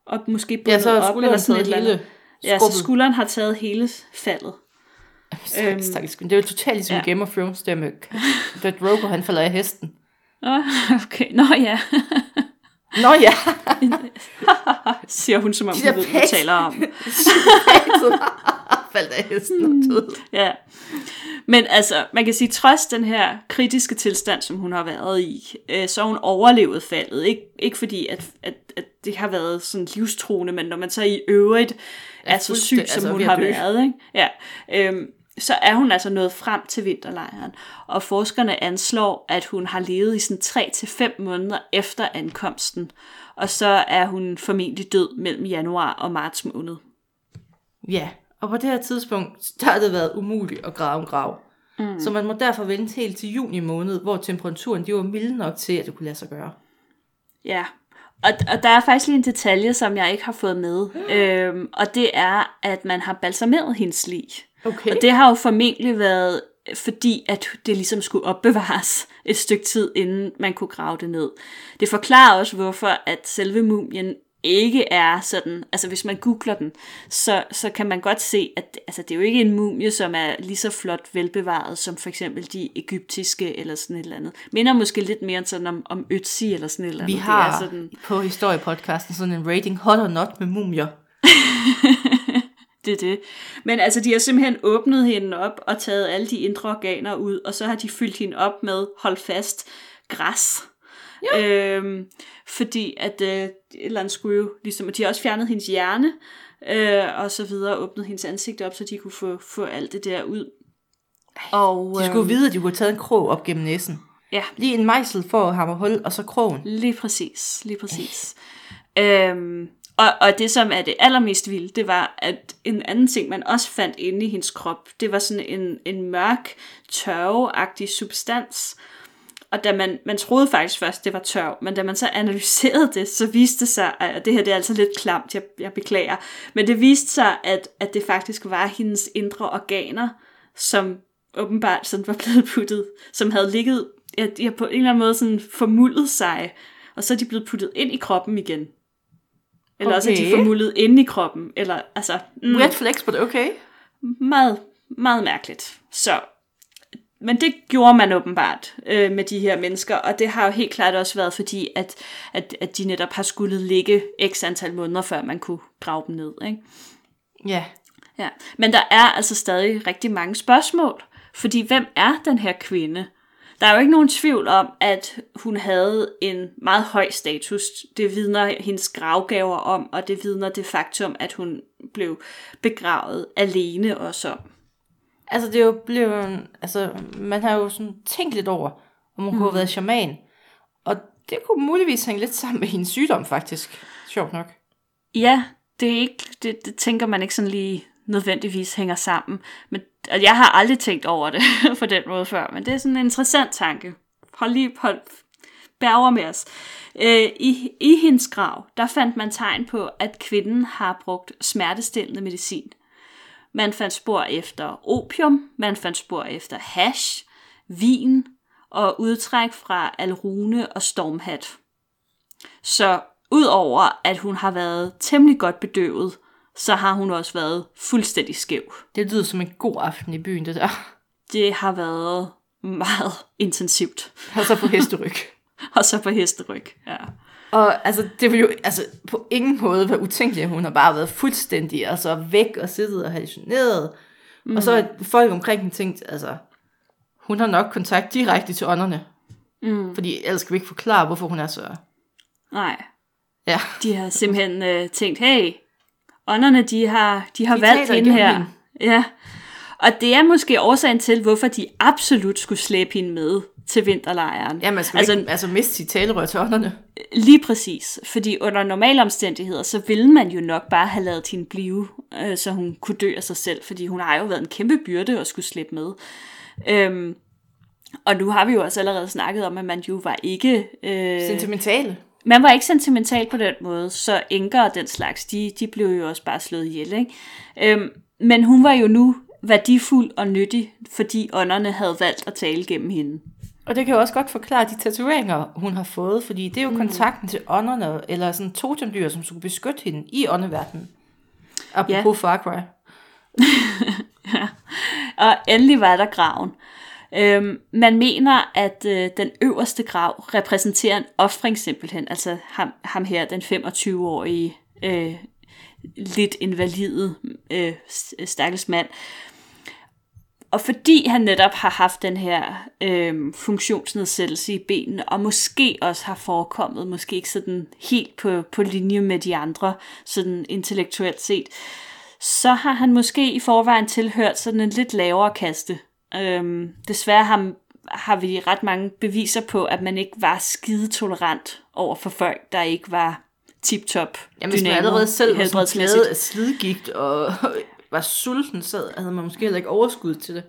og måske bundet ja, så op, har skulderen sådan et eller andet. Ja, så skulderen har taget hele faldet. Øhm, Stakkels, det er jo totalt ligesom ja. Game of Thrones, der med da Drogo, han falder af hesten. Okay. Nå ja, Nå ja, siger hun, som om hun der ved, hvad taler om. Faldt af hesten og døde. Ja. Men altså, man kan sige, trods den her kritiske tilstand, som hun har været i, øh, så har hun overlevet faldet. Ik- ikke fordi, at, at, at det har været sådan livstruende, men når man så i øvrigt er så syg, fuldstændig- som altså hun har dø. været, ikke? Ja. Øhm, så er hun altså nået frem til vinterlejren. Og forskerne anslår, at hun har levet i sådan 3-5 måneder efter ankomsten. Og så er hun formentlig død mellem januar og marts måned. Ja, og på det her tidspunkt, der har det været umuligt at grave en grav. Mm. Så man må derfor vente helt til juni måned, hvor temperaturen de var mild nok til, at det kunne lade sig gøre. Ja, og, og der er faktisk lige en detalje, som jeg ikke har fået med. Øhm, og det er, at man har balsameret hendes lig. Okay. Og det har jo formentlig været fordi, at det ligesom skulle opbevares et stykke tid, inden man kunne grave det ned. Det forklarer også, hvorfor at selve mumien ikke er sådan, altså hvis man googler den, så, så kan man godt se, at altså, det er jo ikke en mumie, som er lige så flot velbevaret, som for eksempel de egyptiske eller sådan et eller andet. Minder måske lidt mere sådan om, om Ötzi eller sådan et eller Vi andet. har Det er sådan, på historiepodcasten sådan en rating hot or not med mumier. Det er det. Men altså, de har simpelthen åbnet hende op og taget alle de indre organer ud, og så har de fyldt hende op med, hold fast, græs. Ja. Øhm, fordi at øh, et eller andet skulle jo, ligesom, at de har også fjernet hendes hjerne, øh, og så videre, åbnet hendes ansigt op, så de kunne få, få alt det der ud. Og, De skulle vide, at de kunne have taget en krog op gennem næsen. Ja, Lige en mejsel for at hamre hul, og så krogen. Lige præcis, lige præcis. Øhm, og, og det, som er det allermest vilde, det var, at en anden ting, man også fandt inde i hendes krop, det var sådan en, en mørk, tørveagtig substans. Og da man, man troede faktisk først, det var tørv, men da man så analyserede det, så viste det sig, at det her det er altså lidt klamt, jeg, jeg beklager, men det viste sig, at, at det faktisk var hendes indre organer, som åbenbart sådan var blevet puttet, som havde ligget, ja, de har på en eller anden måde sådan formuldet sig, og så er de blevet puttet ind i kroppen igen. Eller okay. også er de formuldet inde i kroppen, eller altså, mm, Red flex, but okay. meget, meget mærkeligt. Så, men det gjorde man åbenbart øh, med de her mennesker, og det har jo helt klart også været fordi, at, at, at de netop har skulle ligge x antal måneder, før man kunne grave dem ned. Ikke? Ja. Ja. Men der er altså stadig rigtig mange spørgsmål, fordi hvem er den her kvinde? Der er jo ikke nogen tvivl om, at hun havde en meget høj status. Det vidner hendes gravgaver om, og det vidner det faktum, at hun blev begravet alene også om. Altså, det er jo blevet... Altså, man har jo sådan tænkt lidt over, om hun mm. kunne have været shaman. Og det kunne muligvis hænge lidt sammen med hendes sygdom, faktisk. Sjovt nok. Ja, det, er ikke, det, det tænker man ikke sådan lige nødvendigvis hænger sammen. Men, og jeg har aldrig tænkt over det på den måde før, men det er sådan en interessant tanke. Hold lige hold, bærger med os. Øh, i, I hendes grav, der fandt man tegn på, at kvinden har brugt smertestillende medicin. Man fandt spor efter opium, man fandt spor efter hash, vin og udtræk fra alrune og stormhat. Så udover at hun har været temmelig godt bedøvet, så har hun også været fuldstændig skæv. Det lyder som en god aften i byen, det der. Det har været meget intensivt. Og så på hesteryg. Og så på hesteryg, ja. Og altså, det vil jo altså, på ingen måde være utænkeligt, at hun har bare været fuldstændig altså, væk og siddet og hallucineret. Mm. Og så har folk omkring hende tænkt, altså, hun har nok kontakt direkte til ånderne. Mm. Fordi ellers kan vi ikke forklare, hvorfor hun er så... Nej, Ja, de har simpelthen øh, tænkt, hey, ånderne, de har, de har De valgt hende her. Ja. Og det er måske årsagen til, hvorfor de absolut skulle slæbe hende med til vinterlejren. ja man skal altså, altså, ikke altså, miste sit talerør til ånderne. Lige præcis, fordi under normale omstændigheder, så ville man jo nok bare have lavet hende blive, øh, så hun kunne dø af sig selv, fordi hun har jo været en kæmpe byrde at skulle slippe med. Øhm, og nu har vi jo også allerede snakket om, at man jo var ikke... Øh, Sentimentale. man var ikke sentimental på den måde, så enker og den slags, de, de blev jo også bare slået ihjel. Ikke? Øhm, men hun var jo nu værdifuld og nyttig, fordi ånderne havde valgt at tale gennem hende. Og det kan jo også godt forklare de tatoveringer, hun har fået, fordi det er jo mm. kontakten til ånderne, eller sådan totemdyr, som skulle beskytte hende i åndeverdenen. Apropos ja. Far Cry. Og endelig var der graven. Øhm, man mener, at øh, den øverste grav repræsenterer en offring simpelthen. Altså ham, ham her, den 25-årige, øh, lidt invalide øh, stakkels mand. Og fordi han netop har haft den her øh, funktionsnedsættelse i benene, og måske også har forekommet, måske ikke sådan helt på, på linje med de andre, sådan intellektuelt set, så har han måske i forvejen tilhørt sådan en lidt lavere kaste. Øhm, desværre har, har vi ret mange beviser på, at man ikke var skide tolerant over for folk, der ikke var tip-top Jamen, hvis man allerede selv var sådan slidgigt og var sulten, så havde man måske heller ikke overskud til det.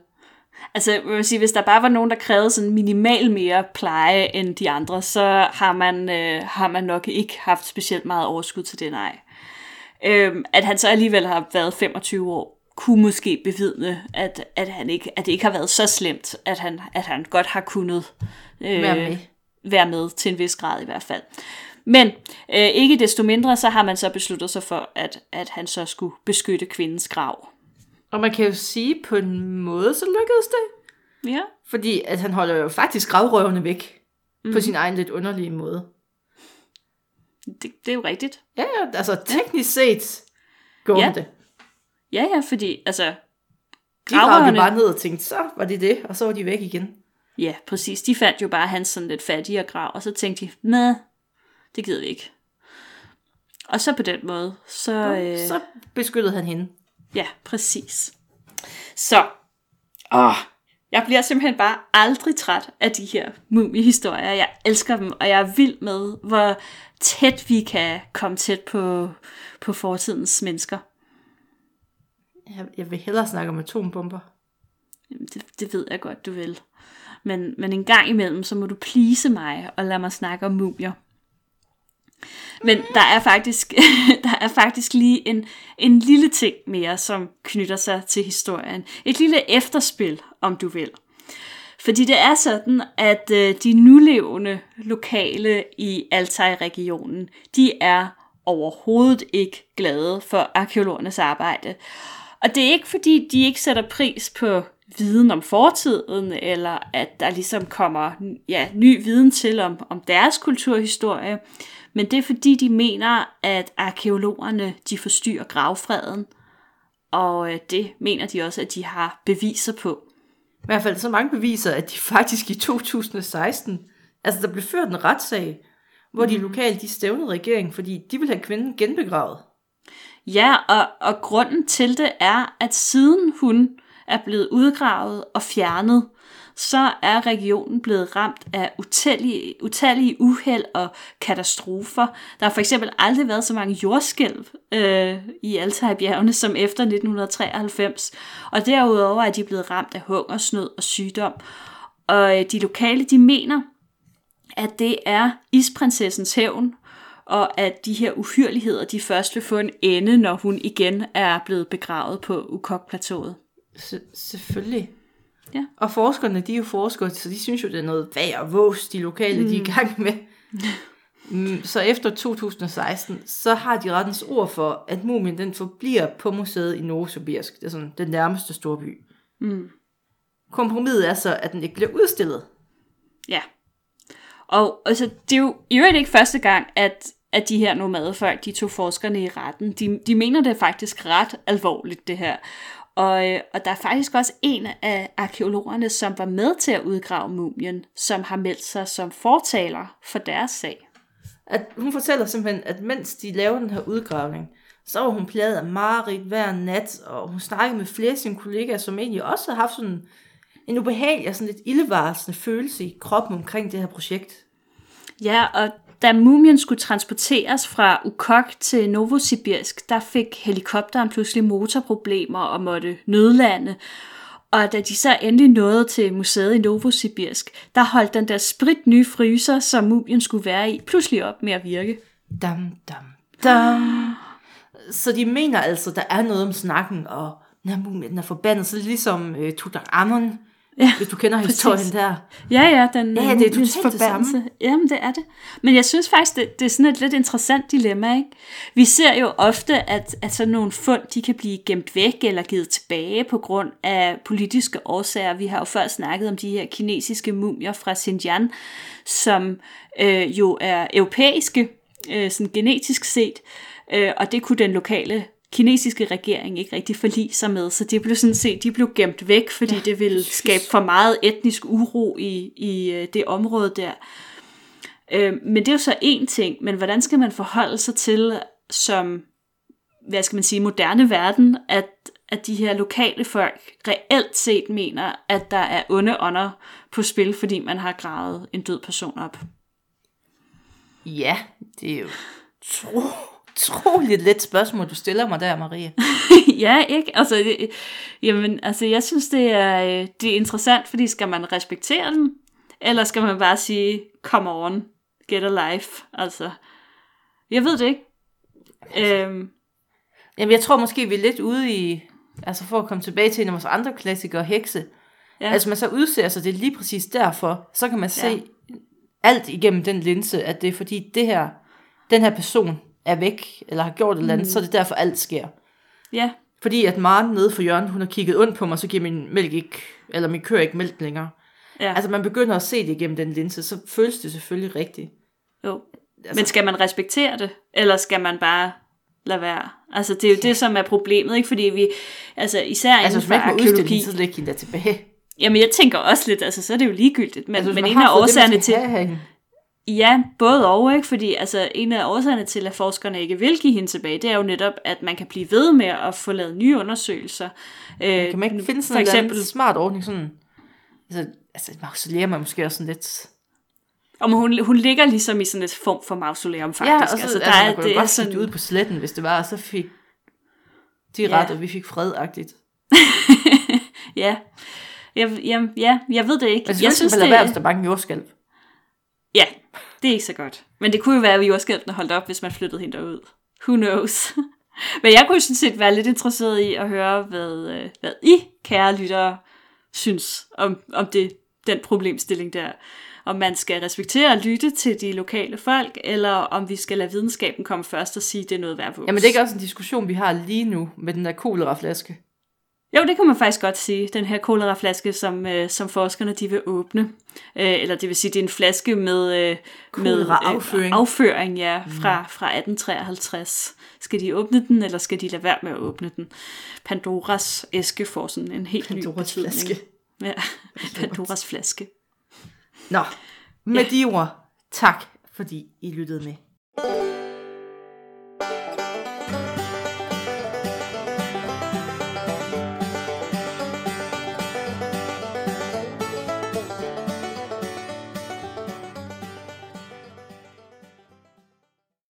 Altså, jeg vil sige, hvis der bare var nogen, der krævede sådan minimal mere pleje end de andre, så har man, øh, har man nok ikke haft specielt meget overskud til det, nej. Øhm, at han så alligevel har været 25 år, kunne måske bevidne, at, at, han ikke, at det ikke har været så slemt, at han, at han godt har kunnet øh, Være med. være med til en vis grad i hvert fald. Men øh, ikke desto mindre, så har man så besluttet sig for, at, at han så skulle beskytte kvindens grav. Og man kan jo sige, på en måde, så lykkedes det. Ja. Fordi at han holder jo faktisk gravrøvene væk. Mm. På sin egen lidt underlige måde. Det, det er jo rigtigt. Ja, ja, altså teknisk set går Ja. ja. det. Ja, ja, fordi altså, De gravede bare ned og tænkte, så var det det, og så var de væk igen. ja, præcis. De fandt jo bare hans sådan lidt fattigere grav, og så tænkte de, nej, det gider vi ikke. Og så på den måde, så... Øh, Så beskyttede han hende. Ja, præcis. Så, åh, jeg bliver simpelthen bare aldrig træt af de her mumiehistorier. Jeg elsker dem, og jeg er vild med, hvor tæt vi kan komme tæt på, på fortidens mennesker. Jeg, jeg vil hellere snakke om atombomber. Jamen, Det, det ved jeg godt, du vil. Men, men en gang imellem, så må du plise mig og lade mig snakke om mumier. Men der er faktisk, der er faktisk lige en, en lille ting mere, som knytter sig til historien. Et lille efterspil, om du vil. Fordi det er sådan, at øh, de nulevende lokale i Altai-regionen, de er overhovedet ikke glade for arkeologernes arbejde. Og det er ikke fordi, de ikke sætter pris på viden om fortiden, eller at der ligesom kommer ja, ny viden til om, om deres kulturhistorie, men det er fordi, de mener, at arkeologerne de forstyrrer gravfreden, og øh, det mener de også, at de har beviser på. I hvert fald så mange beviser, at de faktisk i 2016, altså der blev ført en retssag, hvor de lokale de stævnede regeringen, fordi de ville have kvinden genbegravet. Ja, og, og grunden til det er, at siden hun er blevet udgravet og fjernet, så er regionen blevet ramt af utallige, utallige uheld og katastrofer. Der har for eksempel aldrig været så mange jordskælv øh, i Altai-bjergene som efter 1993. Og derudover er de blevet ramt af hungersnød og sygdom. Og øh, de lokale, de mener, at det er isprinsessens hævn, og at de her uhyrligheder, de først vil få en ende, når hun igen er blevet begravet på Ukok-plateauet. Se- selvfølgelig. Ja. Og forskerne, de er jo forskere, så de synes jo, det er noget vag og vås, de lokale, mm. de er i gang med. Mm, Så efter 2016, så har de rettens ord for, at mumien den forbliver på museet i Novosibirsk. Det er sådan den nærmeste storby. Mm. Kompromiset er så, at den ikke bliver udstillet. Ja. Og altså, det er jo i øvrigt ikke første gang, at, at de her nomadefolk, de tog forskerne i retten. De, de mener det er faktisk ret alvorligt, det her. Og, øh, og der er faktisk også en af arkeologerne, som var med til at udgrave mumien, som har meldt sig som fortaler for deres sag. At hun fortæller simpelthen, at mens de laver den her udgravning, så var hun plaget af mareridt hver nat, og hun snakkede med flere af sine kollegaer, som egentlig også har haft sådan en ubehagelig og sådan lidt ildevarslende følelse i kroppen omkring det her projekt. Ja, og da mumien skulle transporteres fra Ukok til Novosibirsk, der fik helikopteren pludselig motorproblemer og måtte nødlande. Og da de så endelig nåede til museet i Novosibirsk, der holdt den der sprit nye fryser, som mumien skulle være i, pludselig op med at virke. Dam, dam, dam. Så de mener altså, der er noget om snakken, og når mumien er forbandet, så ligesom øh, Tutankhamon, Ja, hvis du kender præcis. historien der. Ja, ja, den Ja, ja, det er totalt det samme. Jamen, det er det. Men jeg synes faktisk, det, det er sådan et lidt interessant dilemma, ikke? Vi ser jo ofte, at, at sådan nogle fund, de kan blive gemt væk eller givet tilbage på grund af politiske årsager. Vi har jo før snakket om de her kinesiske mumier fra Xinjiang, som øh, jo er europæiske, øh, sådan genetisk set, øh, og det kunne den lokale kinesiske regering ikke rigtig forlige sig med, så det blev sådan set, de blev gemt væk, fordi ja, det ville skabe for meget etnisk uro i, i øh, det område der. Øh, men det er jo så en ting, men hvordan skal man forholde sig til, som, hvad skal man sige, moderne verden, at, at de her lokale folk reelt set mener, at der er onde ånder på spil, fordi man har gravet en død person op. Ja, det er jo tro, utroligt let spørgsmål, du stiller mig der, Marie. ja, ikke? Altså, det, jamen, altså, jeg synes, det er, øh, det er interessant, fordi skal man respektere den, eller skal man bare sige, come on, get a life? Altså, jeg ved det ikke. Øhm, Jamen, jeg tror måske, vi er lidt ude i, altså for at komme tilbage til en af vores andre klassikere, hekse. ja. Altså, man så udser sig, det er lige præcis derfor, så kan man se ja. alt igennem den linse, at det er fordi det her, den her person er væk, eller har gjort et eller andet, mm. så er det derfor alt sker. ja, Fordi at Maren nede for hjørnet, hun har kigget ondt på mig, så giver min mælk ikke, eller min køer ikke mælk længere. ja. Altså man begynder at se det igennem den linse, så føles det selvfølgelig rigtigt. jo. Altså, Men skal man respektere det, eller skal man bare lade være? Altså, det er jo det, som er problemet, ikke? Fordi vi, altså især altså inden for ikke arkeologi... den, så læg hende der tilbage. Jamen, jeg tænker også lidt, altså, så er det jo ligegyldigt. Men, Altså, altså, men en af det, skal til... have. Ja, både og, ikke? Fordi altså, en af årsagerne til, at forskerne ikke vil give hende tilbage, det er jo netop, at man kan blive ved med at få lavet nye undersøgelser. Øh, Kan man ikke finde for sådan en eksempel, eksempel... smart ordning, sådan... Altså, altså mausoleum er måske også sådan lidt... om hun, hun ligger ligesom i sådan et form for mausoleum, faktisk. Ja, og så, altså, der altså, er, man kunne det er godt sådan... sådan, ud på sletten, hvis det var, og så fik de Ja. ret, og vi fik fredagtigt. ja. Jeg, jeg, ja, jeg ved det ikke. Men jeg synes, det være, hvis der er mange jordskælv. Ja, det er ikke så godt. Men det kunne jo være, at jordskælvene holdt op, hvis man flyttede hende derud. Who knows? Men jeg kunne sådan set være lidt interesseret i at høre, hvad, øh, hvad I, kære lyttere, synes om, om det, den problemstilling der. Om man skal respektere og lytte til de lokale folk, eller om vi skal lade videnskaben komme først og sige, at det er noget værd Jamen, det er ikke også en diskussion, vi har lige nu med den der koleraflaske. Jo, det kan man faktisk godt sige. Den her koleraflaske, som, øh, som forskerne de vil åbne. Øh, eller det vil sige, det er en flaske med, øh, med Koleraafføring. Øh, afføring, ja, fra, fra 1853. Skal de åbne den, eller skal de lade være med at åbne den? Pandoras æske får sådan en helt ny Pandoras betydning. flaske. Ja, Pandoras flaske. Nå, med ja. de ord, tak fordi I lyttede med.